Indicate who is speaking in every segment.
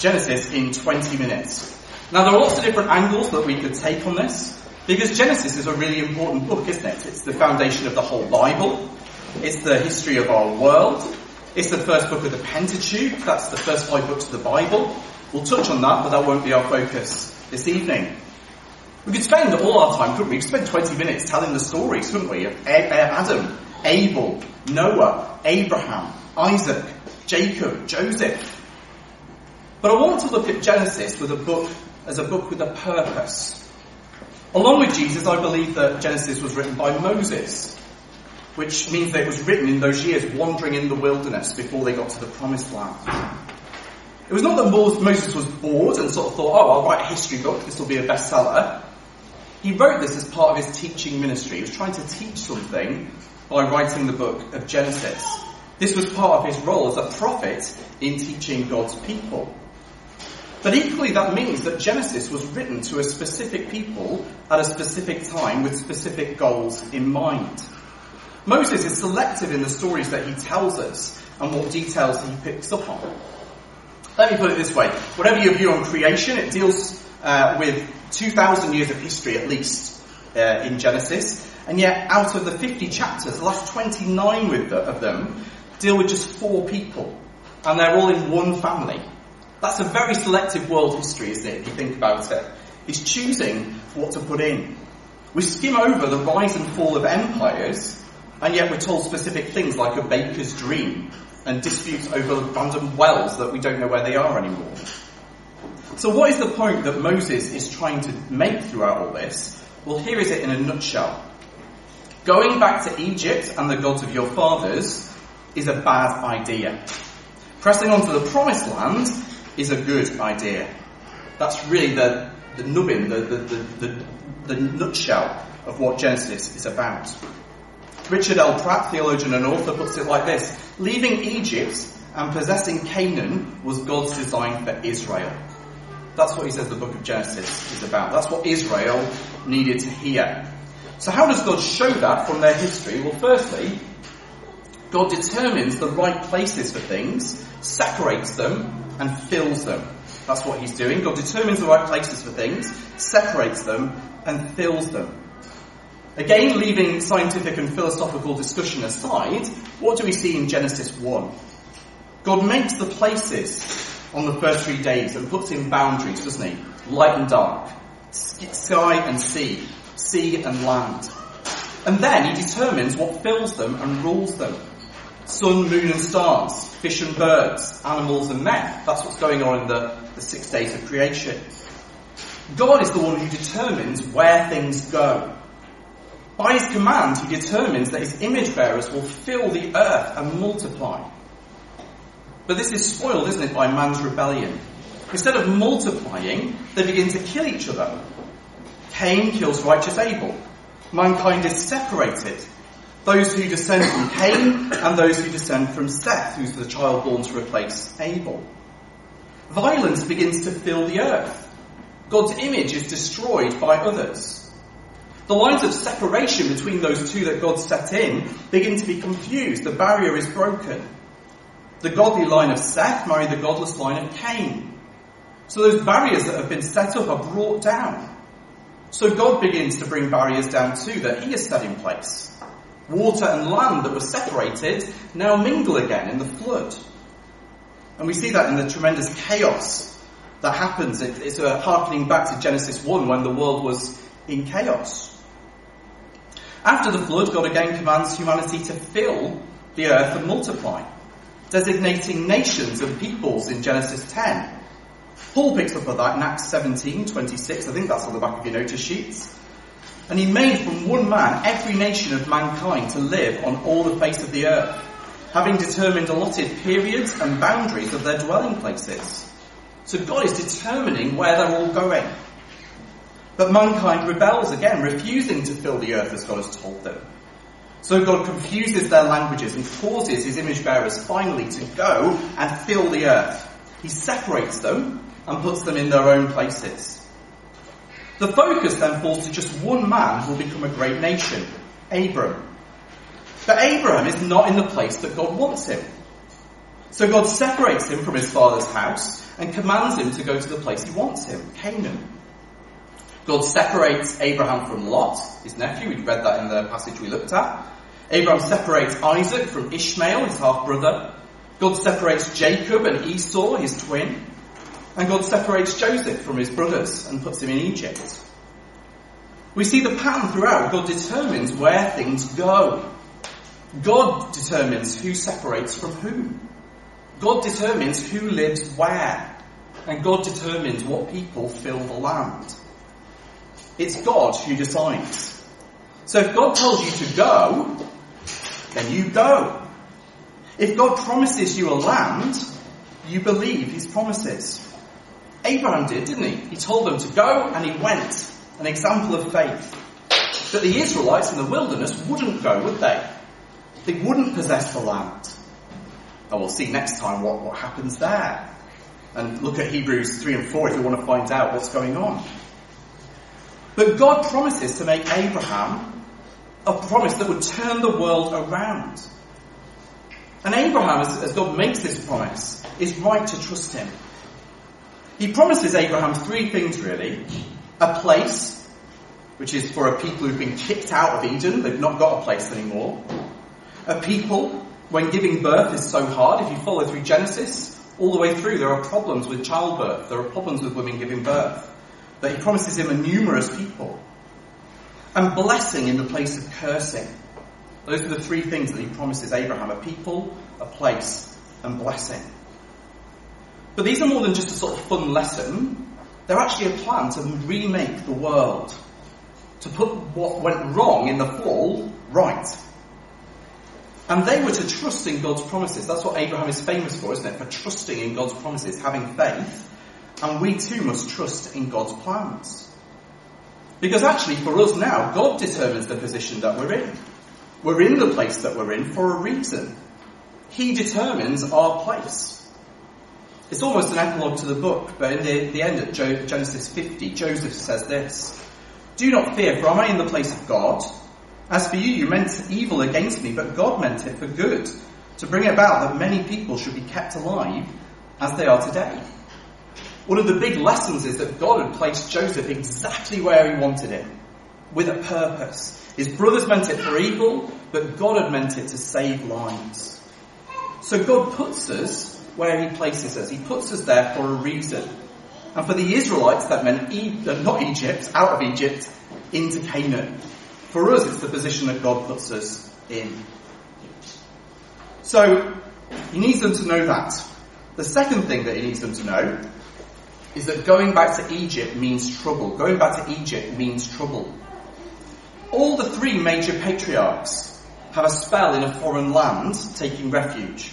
Speaker 1: Genesis in 20 minutes. Now, there are lots of different angles that we could take on this, because Genesis is a really important book, isn't it? It's the foundation of the whole Bible. It's the history of our world. It's the first book of the Pentateuch. That's the first five books of the Bible. We'll touch on that, but that won't be our focus this evening. We could spend all our time, couldn't we? We could spend 20 minutes telling the stories, couldn't we? Of Adam, Abel, Noah, Abraham, Isaac, Jacob, Joseph. But I want to look at Genesis with a book as a book with a purpose. Along with Jesus, I believe that Genesis was written by Moses, which means that it was written in those years wandering in the wilderness before they got to the promised land. It was not that Moses was bored and sort of thought, oh, I'll write a history book, this will be a bestseller. He wrote this as part of his teaching ministry. He was trying to teach something by writing the book of Genesis. This was part of his role as a prophet in teaching God's people. But equally, that means that Genesis was written to a specific people at a specific time with specific goals in mind. Moses is selective in the stories that he tells us and what details he picks up on. Let me put it this way. Whatever your view on creation, it deals uh, with 2,000 years of history at least uh, in Genesis. And yet, out of the 50 chapters, the last 29 the, of them deal with just four people. And they're all in one family. That's a very selective world history, isn't it, if you think about it? He's choosing what to put in. We skim over the rise and fall of empires, and yet we're told specific things like a baker's dream and disputes over random wells that we don't know where they are anymore. So what is the point that Moses is trying to make throughout all this? Well, here is it in a nutshell. Going back to Egypt and the gods of your fathers is a bad idea. Pressing on to the promised land is a good idea. That's really the, the nubbin, the, the, the, the, nutshell of what Genesis is about. Richard L. Pratt, theologian and author, puts it like this Leaving Egypt and possessing Canaan was God's design for Israel. That's what he says the book of Genesis is about. That's what Israel needed to hear. So, how does God show that from their history? Well, firstly, God determines the right places for things, separates them, and fills them. That's what he's doing. God determines the right places for things, separates them, and fills them. Again, leaving scientific and philosophical discussion aside, what do we see in Genesis 1? God makes the places on the first three days and puts in boundaries, doesn't he? Light and dark, sky and sea, sea and land. And then he determines what fills them and rules them. Sun, moon and stars, fish and birds, animals and men. That's what's going on in the, the six days of creation. God is the one who determines where things go. By his command, he determines that his image bearers will fill the earth and multiply. But this is spoiled, isn't it, by man's rebellion. Instead of multiplying, they begin to kill each other. Cain kills righteous Abel. Mankind is separated those who descend from Cain and those who descend from Seth, who's the child born to replace Abel. Violence begins to fill the earth. God's image is destroyed by others. The lines of separation between those two that God set in begin to be confused. The barrier is broken. The godly line of Seth married the godless line of Cain. So those barriers that have been set up are brought down. So God begins to bring barriers down too that he has set in place. Water and land that were separated now mingle again in the flood. And we see that in the tremendous chaos that happens. It's a harkening back to Genesis 1 when the world was in chaos. After the flood, God again commands humanity to fill the earth and multiply, designating nations and peoples in Genesis 10. Paul picks up on that in Acts 17, 26. I think that's on the back of your notice sheets. And he made from one man every nation of mankind to live on all the face of the earth, having determined allotted periods and boundaries of their dwelling places. So God is determining where they're all going. But mankind rebels again, refusing to fill the earth as God has told them. So God confuses their languages and causes his image bearers finally to go and fill the earth. He separates them and puts them in their own places. The focus then falls to just one man who will become a great nation, Abram. But Abraham is not in the place that God wants him. So God separates him from his father's house and commands him to go to the place he wants him, Canaan. God separates Abraham from Lot, his nephew. We read that in the passage we looked at. Abraham separates Isaac from Ishmael, his half brother. God separates Jacob and Esau, his twin. And God separates Joseph from his brothers and puts him in Egypt. We see the pattern throughout. God determines where things go. God determines who separates from whom. God determines who lives where. And God determines what people fill the land. It's God who decides. So if God tells you to go, then you go. If God promises you a land, you believe his promises. Abraham did, didn't he? He told them to go and he went. An example of faith. But the Israelites in the wilderness wouldn't go, would they? They wouldn't possess the land. And we'll see next time what, what happens there. And look at Hebrews 3 and 4 if you want to find out what's going on. But God promises to make Abraham a promise that would turn the world around. And Abraham, as, as God makes this promise, is right to trust him. He promises Abraham three things really. A place, which is for a people who've been kicked out of Eden, they've not got a place anymore. A people, when giving birth is so hard, if you follow through Genesis, all the way through there are problems with childbirth, there are problems with women giving birth. But he promises him a numerous people. And blessing in the place of cursing. Those are the three things that he promises Abraham a people, a place, and blessing. But these are more than just a sort of fun lesson. They're actually a plan to remake the world. To put what went wrong in the fall right. And they were to trust in God's promises. That's what Abraham is famous for, isn't it? For trusting in God's promises, having faith. And we too must trust in God's plans. Because actually, for us now, God determines the position that we're in. We're in the place that we're in for a reason. He determines our place. It's almost an epilogue to the book, but in the, the end of Genesis 50, Joseph says this Do not fear, for am I in the place of God? As for you, you meant evil against me, but God meant it for good, to bring about that many people should be kept alive as they are today. One of the big lessons is that God had placed Joseph exactly where he wanted him, with a purpose. His brothers meant it for evil, but God had meant it to save lives. So God puts us where he places us. He puts us there for a reason. And for the Israelites, that meant e- uh, not Egypt, out of Egypt, into Canaan. For us, it's the position that God puts us in. So, he needs them to know that. The second thing that he needs them to know is that going back to Egypt means trouble. Going back to Egypt means trouble. All the three major patriarchs have a spell in a foreign land taking refuge.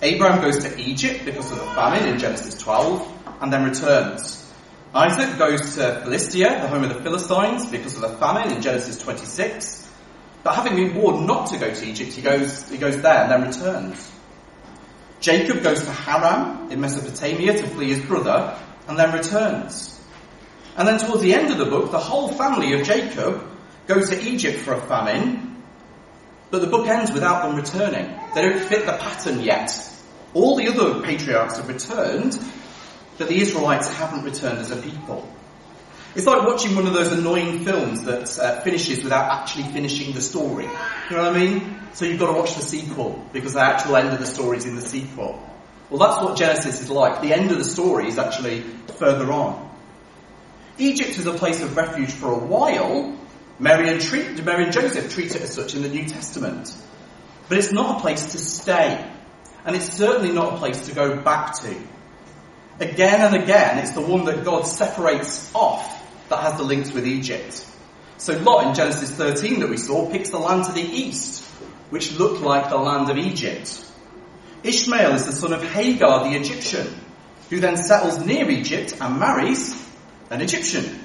Speaker 1: Abraham goes to Egypt because of the famine in Genesis 12 and then returns. Isaac goes to Philistia, the home of the Philistines, because of the famine in Genesis 26. But having been warned not to go to Egypt, he goes, he goes there and then returns. Jacob goes to Haran in Mesopotamia to flee his brother and then returns. And then towards the end of the book, the whole family of Jacob goes to Egypt for a famine, but the book ends without them returning. They don't fit the pattern yet. All the other patriarchs have returned, but the Israelites haven't returned as a people. It's like watching one of those annoying films that uh, finishes without actually finishing the story. You know what I mean? So you've got to watch the sequel because the actual end of the story is in the sequel. Well, that's what Genesis is like. The end of the story is actually further on. Egypt is a place of refuge for a while. Mary and, treat, Mary and Joseph treat it as such in the New Testament. But it's not a place to stay. And it's certainly not a place to go back to. Again and again, it's the one that God separates off that has the links with Egypt. So Lot in Genesis 13 that we saw picks the land to the east, which looked like the land of Egypt. Ishmael is the son of Hagar the Egyptian, who then settles near Egypt and marries an Egyptian.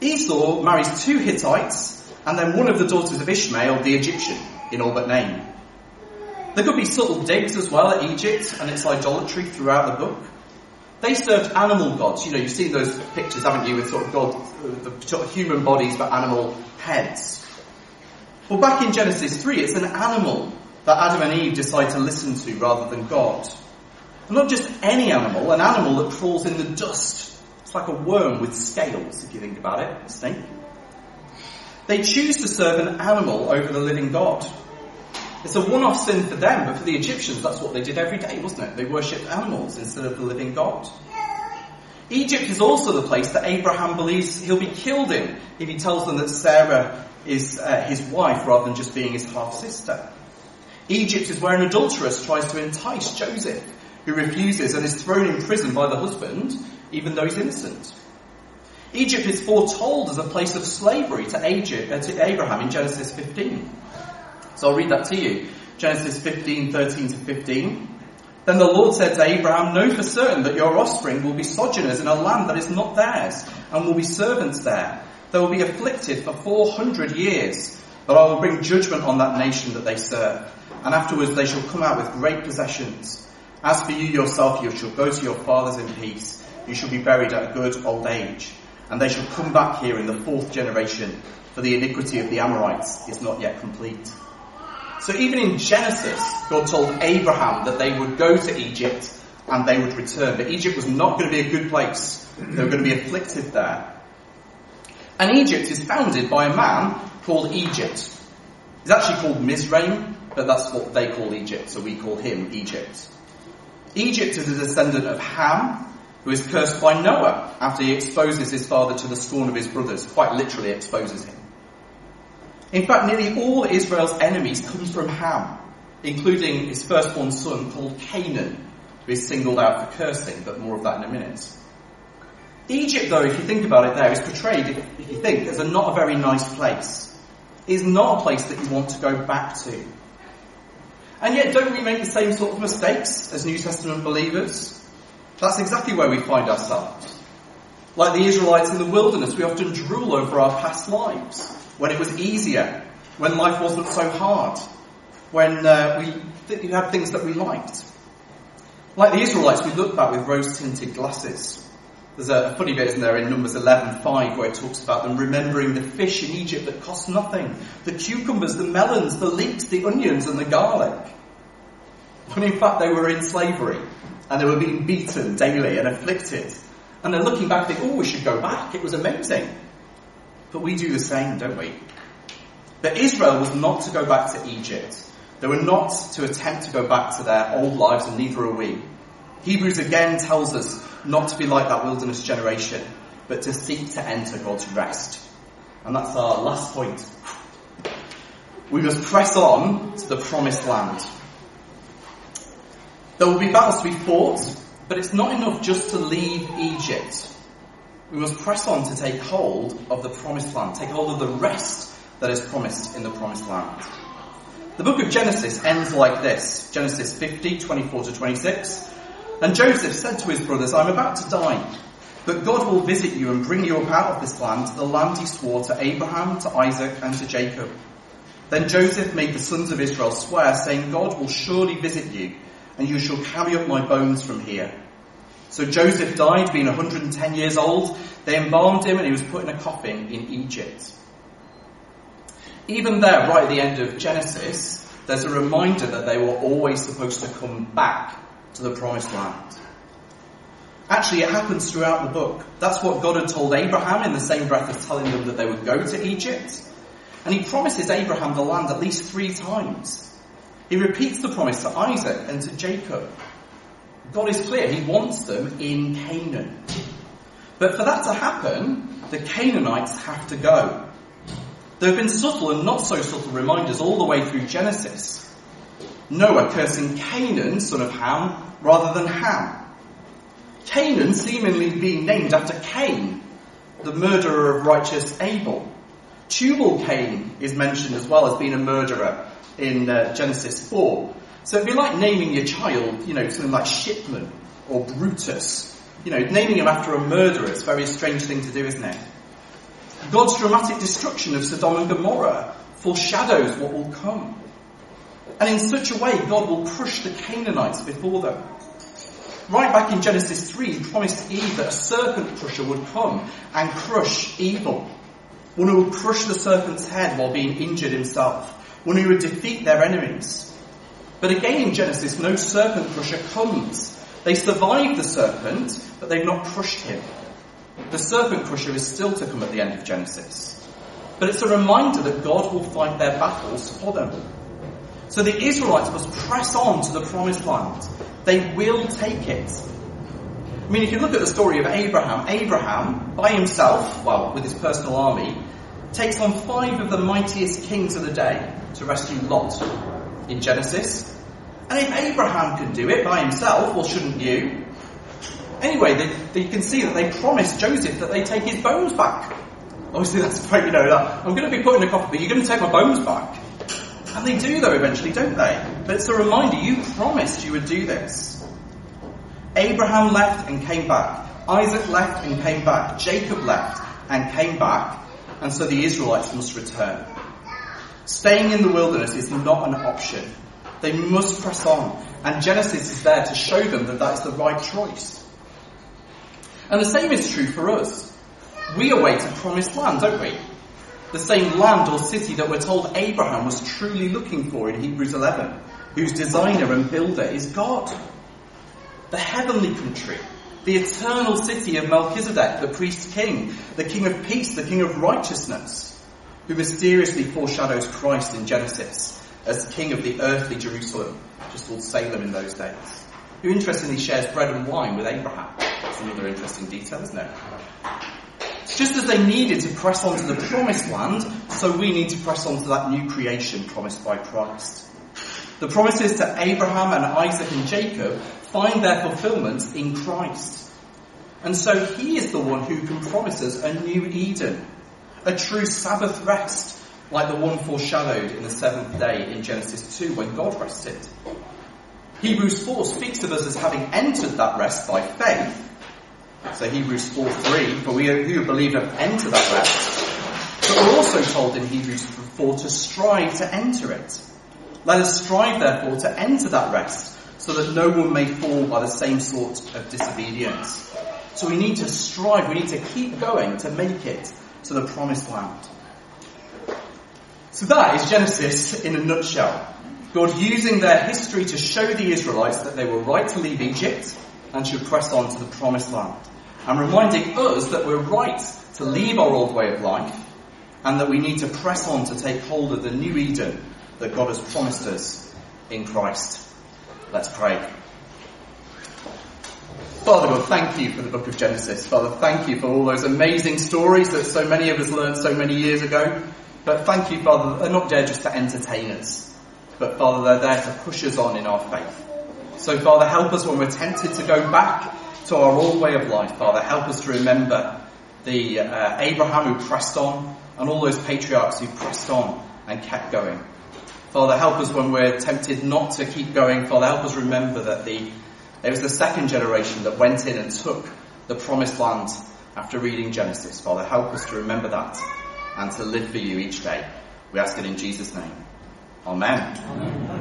Speaker 1: Esau marries two Hittites and then one of the daughters of Ishmael, the Egyptian, in all but name. There could be subtle digs as well at Egypt and its idolatry throughout the book. They served animal gods. You know, you've seen those pictures, haven't you, with sort of God, uh, the sort of human bodies but animal heads. Well, back in Genesis 3, it's an animal that Adam and Eve decide to listen to rather than God. And not just any animal, an animal that crawls in the dust. It's like a worm with scales, if you think about it, a snake. They choose to serve an animal over the living God. It's a one-off sin for them, but for the Egyptians, that's what they did every day, wasn't it? They worshipped animals instead of the living God. Egypt is also the place that Abraham believes he'll be killed in if he tells them that Sarah is uh, his wife rather than just being his half sister. Egypt is where an adulteress tries to entice Joseph, who refuses and is thrown in prison by the husband, even though he's innocent. Egypt is foretold as a place of slavery to, uh, to Abraham in Genesis 15. So I'll read that to you. Genesis 15, 13 to 15. Then the Lord said to Abraham, Know for certain that your offspring will be sojourners in a land that is not theirs, and will be servants there. They will be afflicted for 400 years, but I will bring judgment on that nation that they serve. And afterwards they shall come out with great possessions. As for you yourself, you shall go to your fathers in peace. You shall be buried at a good old age. And they shall come back here in the fourth generation, for the iniquity of the Amorites is not yet complete. So even in Genesis, God told Abraham that they would go to Egypt and they would return. But Egypt was not going to be a good place. They were going to be afflicted there. And Egypt is founded by a man called Egypt. He's actually called Mizraim, but that's what they call Egypt, so we call him Egypt. Egypt is a descendant of Ham, who is cursed by Noah after he exposes his father to the scorn of his brothers, quite literally exposes him. In fact, nearly all Israel's enemies come from Ham, including his firstborn son called Canaan, who is singled out for cursing, but more of that in a minute. Egypt, though, if you think about it there, is portrayed, if, if you think, as a not a very nice place. It is not a place that you want to go back to. And yet, don't we make the same sort of mistakes as New Testament believers? That's exactly where we find ourselves. Like the Israelites in the wilderness, we often drool over our past lives when it was easier, when life wasn't so hard, when uh, we, th- had things that we liked. Like the Israelites, we look back with rose-tinted glasses. There's a funny bit, isn't there, in Numbers 11.5 where it talks about them remembering the fish in Egypt that cost nothing, the cucumbers, the melons, the leeks, the onions and the garlic. When in fact they were in slavery and they were being beaten daily and afflicted. And they're looking back they thinking, oh, we should go back. It was amazing. But we do the same, don't we? But Israel was not to go back to Egypt. They were not to attempt to go back to their old lives, and neither are we. Hebrews again tells us not to be like that wilderness generation, but to seek to enter God's rest. And that's our last point. We must press on to the promised land. There will be battles to be fought, but it's not enough just to leave Egypt. We must press on to take hold of the promised land, take hold of the rest that is promised in the promised land. The book of Genesis ends like this Genesis 50, 24 to 26. And Joseph said to his brothers, I'm about to die, but God will visit you and bring you up out of this land the land he swore to Abraham, to Isaac, and to Jacob. Then Joseph made the sons of Israel swear, saying, God will surely visit you, and you shall carry up my bones from here. So Joseph died, being 110 years old. They embalmed him and he was put in a coffin in Egypt. Even there, right at the end of Genesis, there's a reminder that they were always supposed to come back to the promised land. Actually, it happens throughout the book. That's what God had told Abraham in the same breath as telling them that they would go to Egypt. And he promises Abraham the land at least three times. He repeats the promise to Isaac and to Jacob. God is clear, He wants them in Canaan. But for that to happen, the Canaanites have to go. There have been subtle and not so subtle reminders all the way through Genesis. Noah cursing Canaan, son of Ham, rather than Ham. Canaan seemingly being named after Cain, the murderer of righteous Abel. Tubal Cain is mentioned as well as being a murderer in uh, Genesis 4. So it'd be like naming your child, you know, something like Shipman or Brutus. You know, naming him after a murderer, it's a very strange thing to do, isn't it? God's dramatic destruction of Sodom and Gomorrah foreshadows what will come. And in such a way, God will crush the Canaanites before them. Right back in Genesis 3, he promised Eve that a serpent crusher would come and crush evil. One who would crush the serpent's head while being injured himself. One who would defeat their enemies. But again in Genesis, no serpent crusher comes. They survived the serpent, but they've not crushed him. The serpent crusher is still to come at the end of Genesis. But it's a reminder that God will fight their battles for them. So the Israelites must press on to the promised land. They will take it. I mean, if you look at the story of Abraham, Abraham, by himself, well, with his personal army, takes on five of the mightiest kings of the day to rescue Lot in Genesis. And if Abraham can do it by himself, well, shouldn't you? Anyway, they, they can see that they promised Joseph that they take his bones back. Obviously, that's great, you know, I'm going to be put in a coffin, but you're going to take my bones back. And they do, though, eventually, don't they? But it's a reminder you promised you would do this. Abraham left and came back. Isaac left and came back. Jacob left and came back. And so the Israelites must return. Staying in the wilderness is not an option. They must press on. And Genesis is there to show them that that is the right choice. And the same is true for us. We await a promised land, don't we? The same land or city that we're told Abraham was truly looking for in Hebrews 11, whose designer and builder is God. The heavenly country, the eternal city of Melchizedek, the priest king, the king of peace, the king of righteousness, who mysteriously foreshadows Christ in Genesis as king of the earthly Jerusalem, just called Salem in those days, who interestingly shares bread and wine with Abraham. That's another interesting detail, isn't it? Just as they needed to press on to the promised land, so we need to press on to that new creation promised by Christ. The promises to Abraham and Isaac and Jacob find their fulfillment in Christ. And so he is the one who can promise us a new Eden, a true Sabbath rest, like the one foreshadowed in the seventh day in Genesis 2 when God rested. Hebrews 4 speaks of us as having entered that rest by faith. So Hebrews 4 3, for we who believe have entered that rest. But we're also told in Hebrews 4 to strive to enter it. Let us strive therefore to enter that rest, so that no one may fall by the same sort of disobedience. So we need to strive, we need to keep going to make it to the promised land. So that is Genesis in a nutshell. God using their history to show the Israelites that they were right to leave Egypt and should press on to the promised land. And reminding us that we're right to leave our old way of life and that we need to press on to take hold of the new Eden that God has promised us in Christ. Let's pray. Father God, thank you for the book of Genesis. Father, thank you for all those amazing stories that so many of us learned so many years ago. But thank you, Father, they're not there just to entertain us, but Father, they're there to push us on in our faith. So, Father, help us when we're tempted to go back to our old way of life. Father, help us to remember the uh, Abraham who pressed on and all those patriarchs who pressed on and kept going. Father, help us when we're tempted not to keep going. Father, help us remember that the, it was the second generation that went in and took the promised land after reading Genesis. Father, help us to remember that and to live for you each day. We ask it in Jesus' name. Amen. Amen.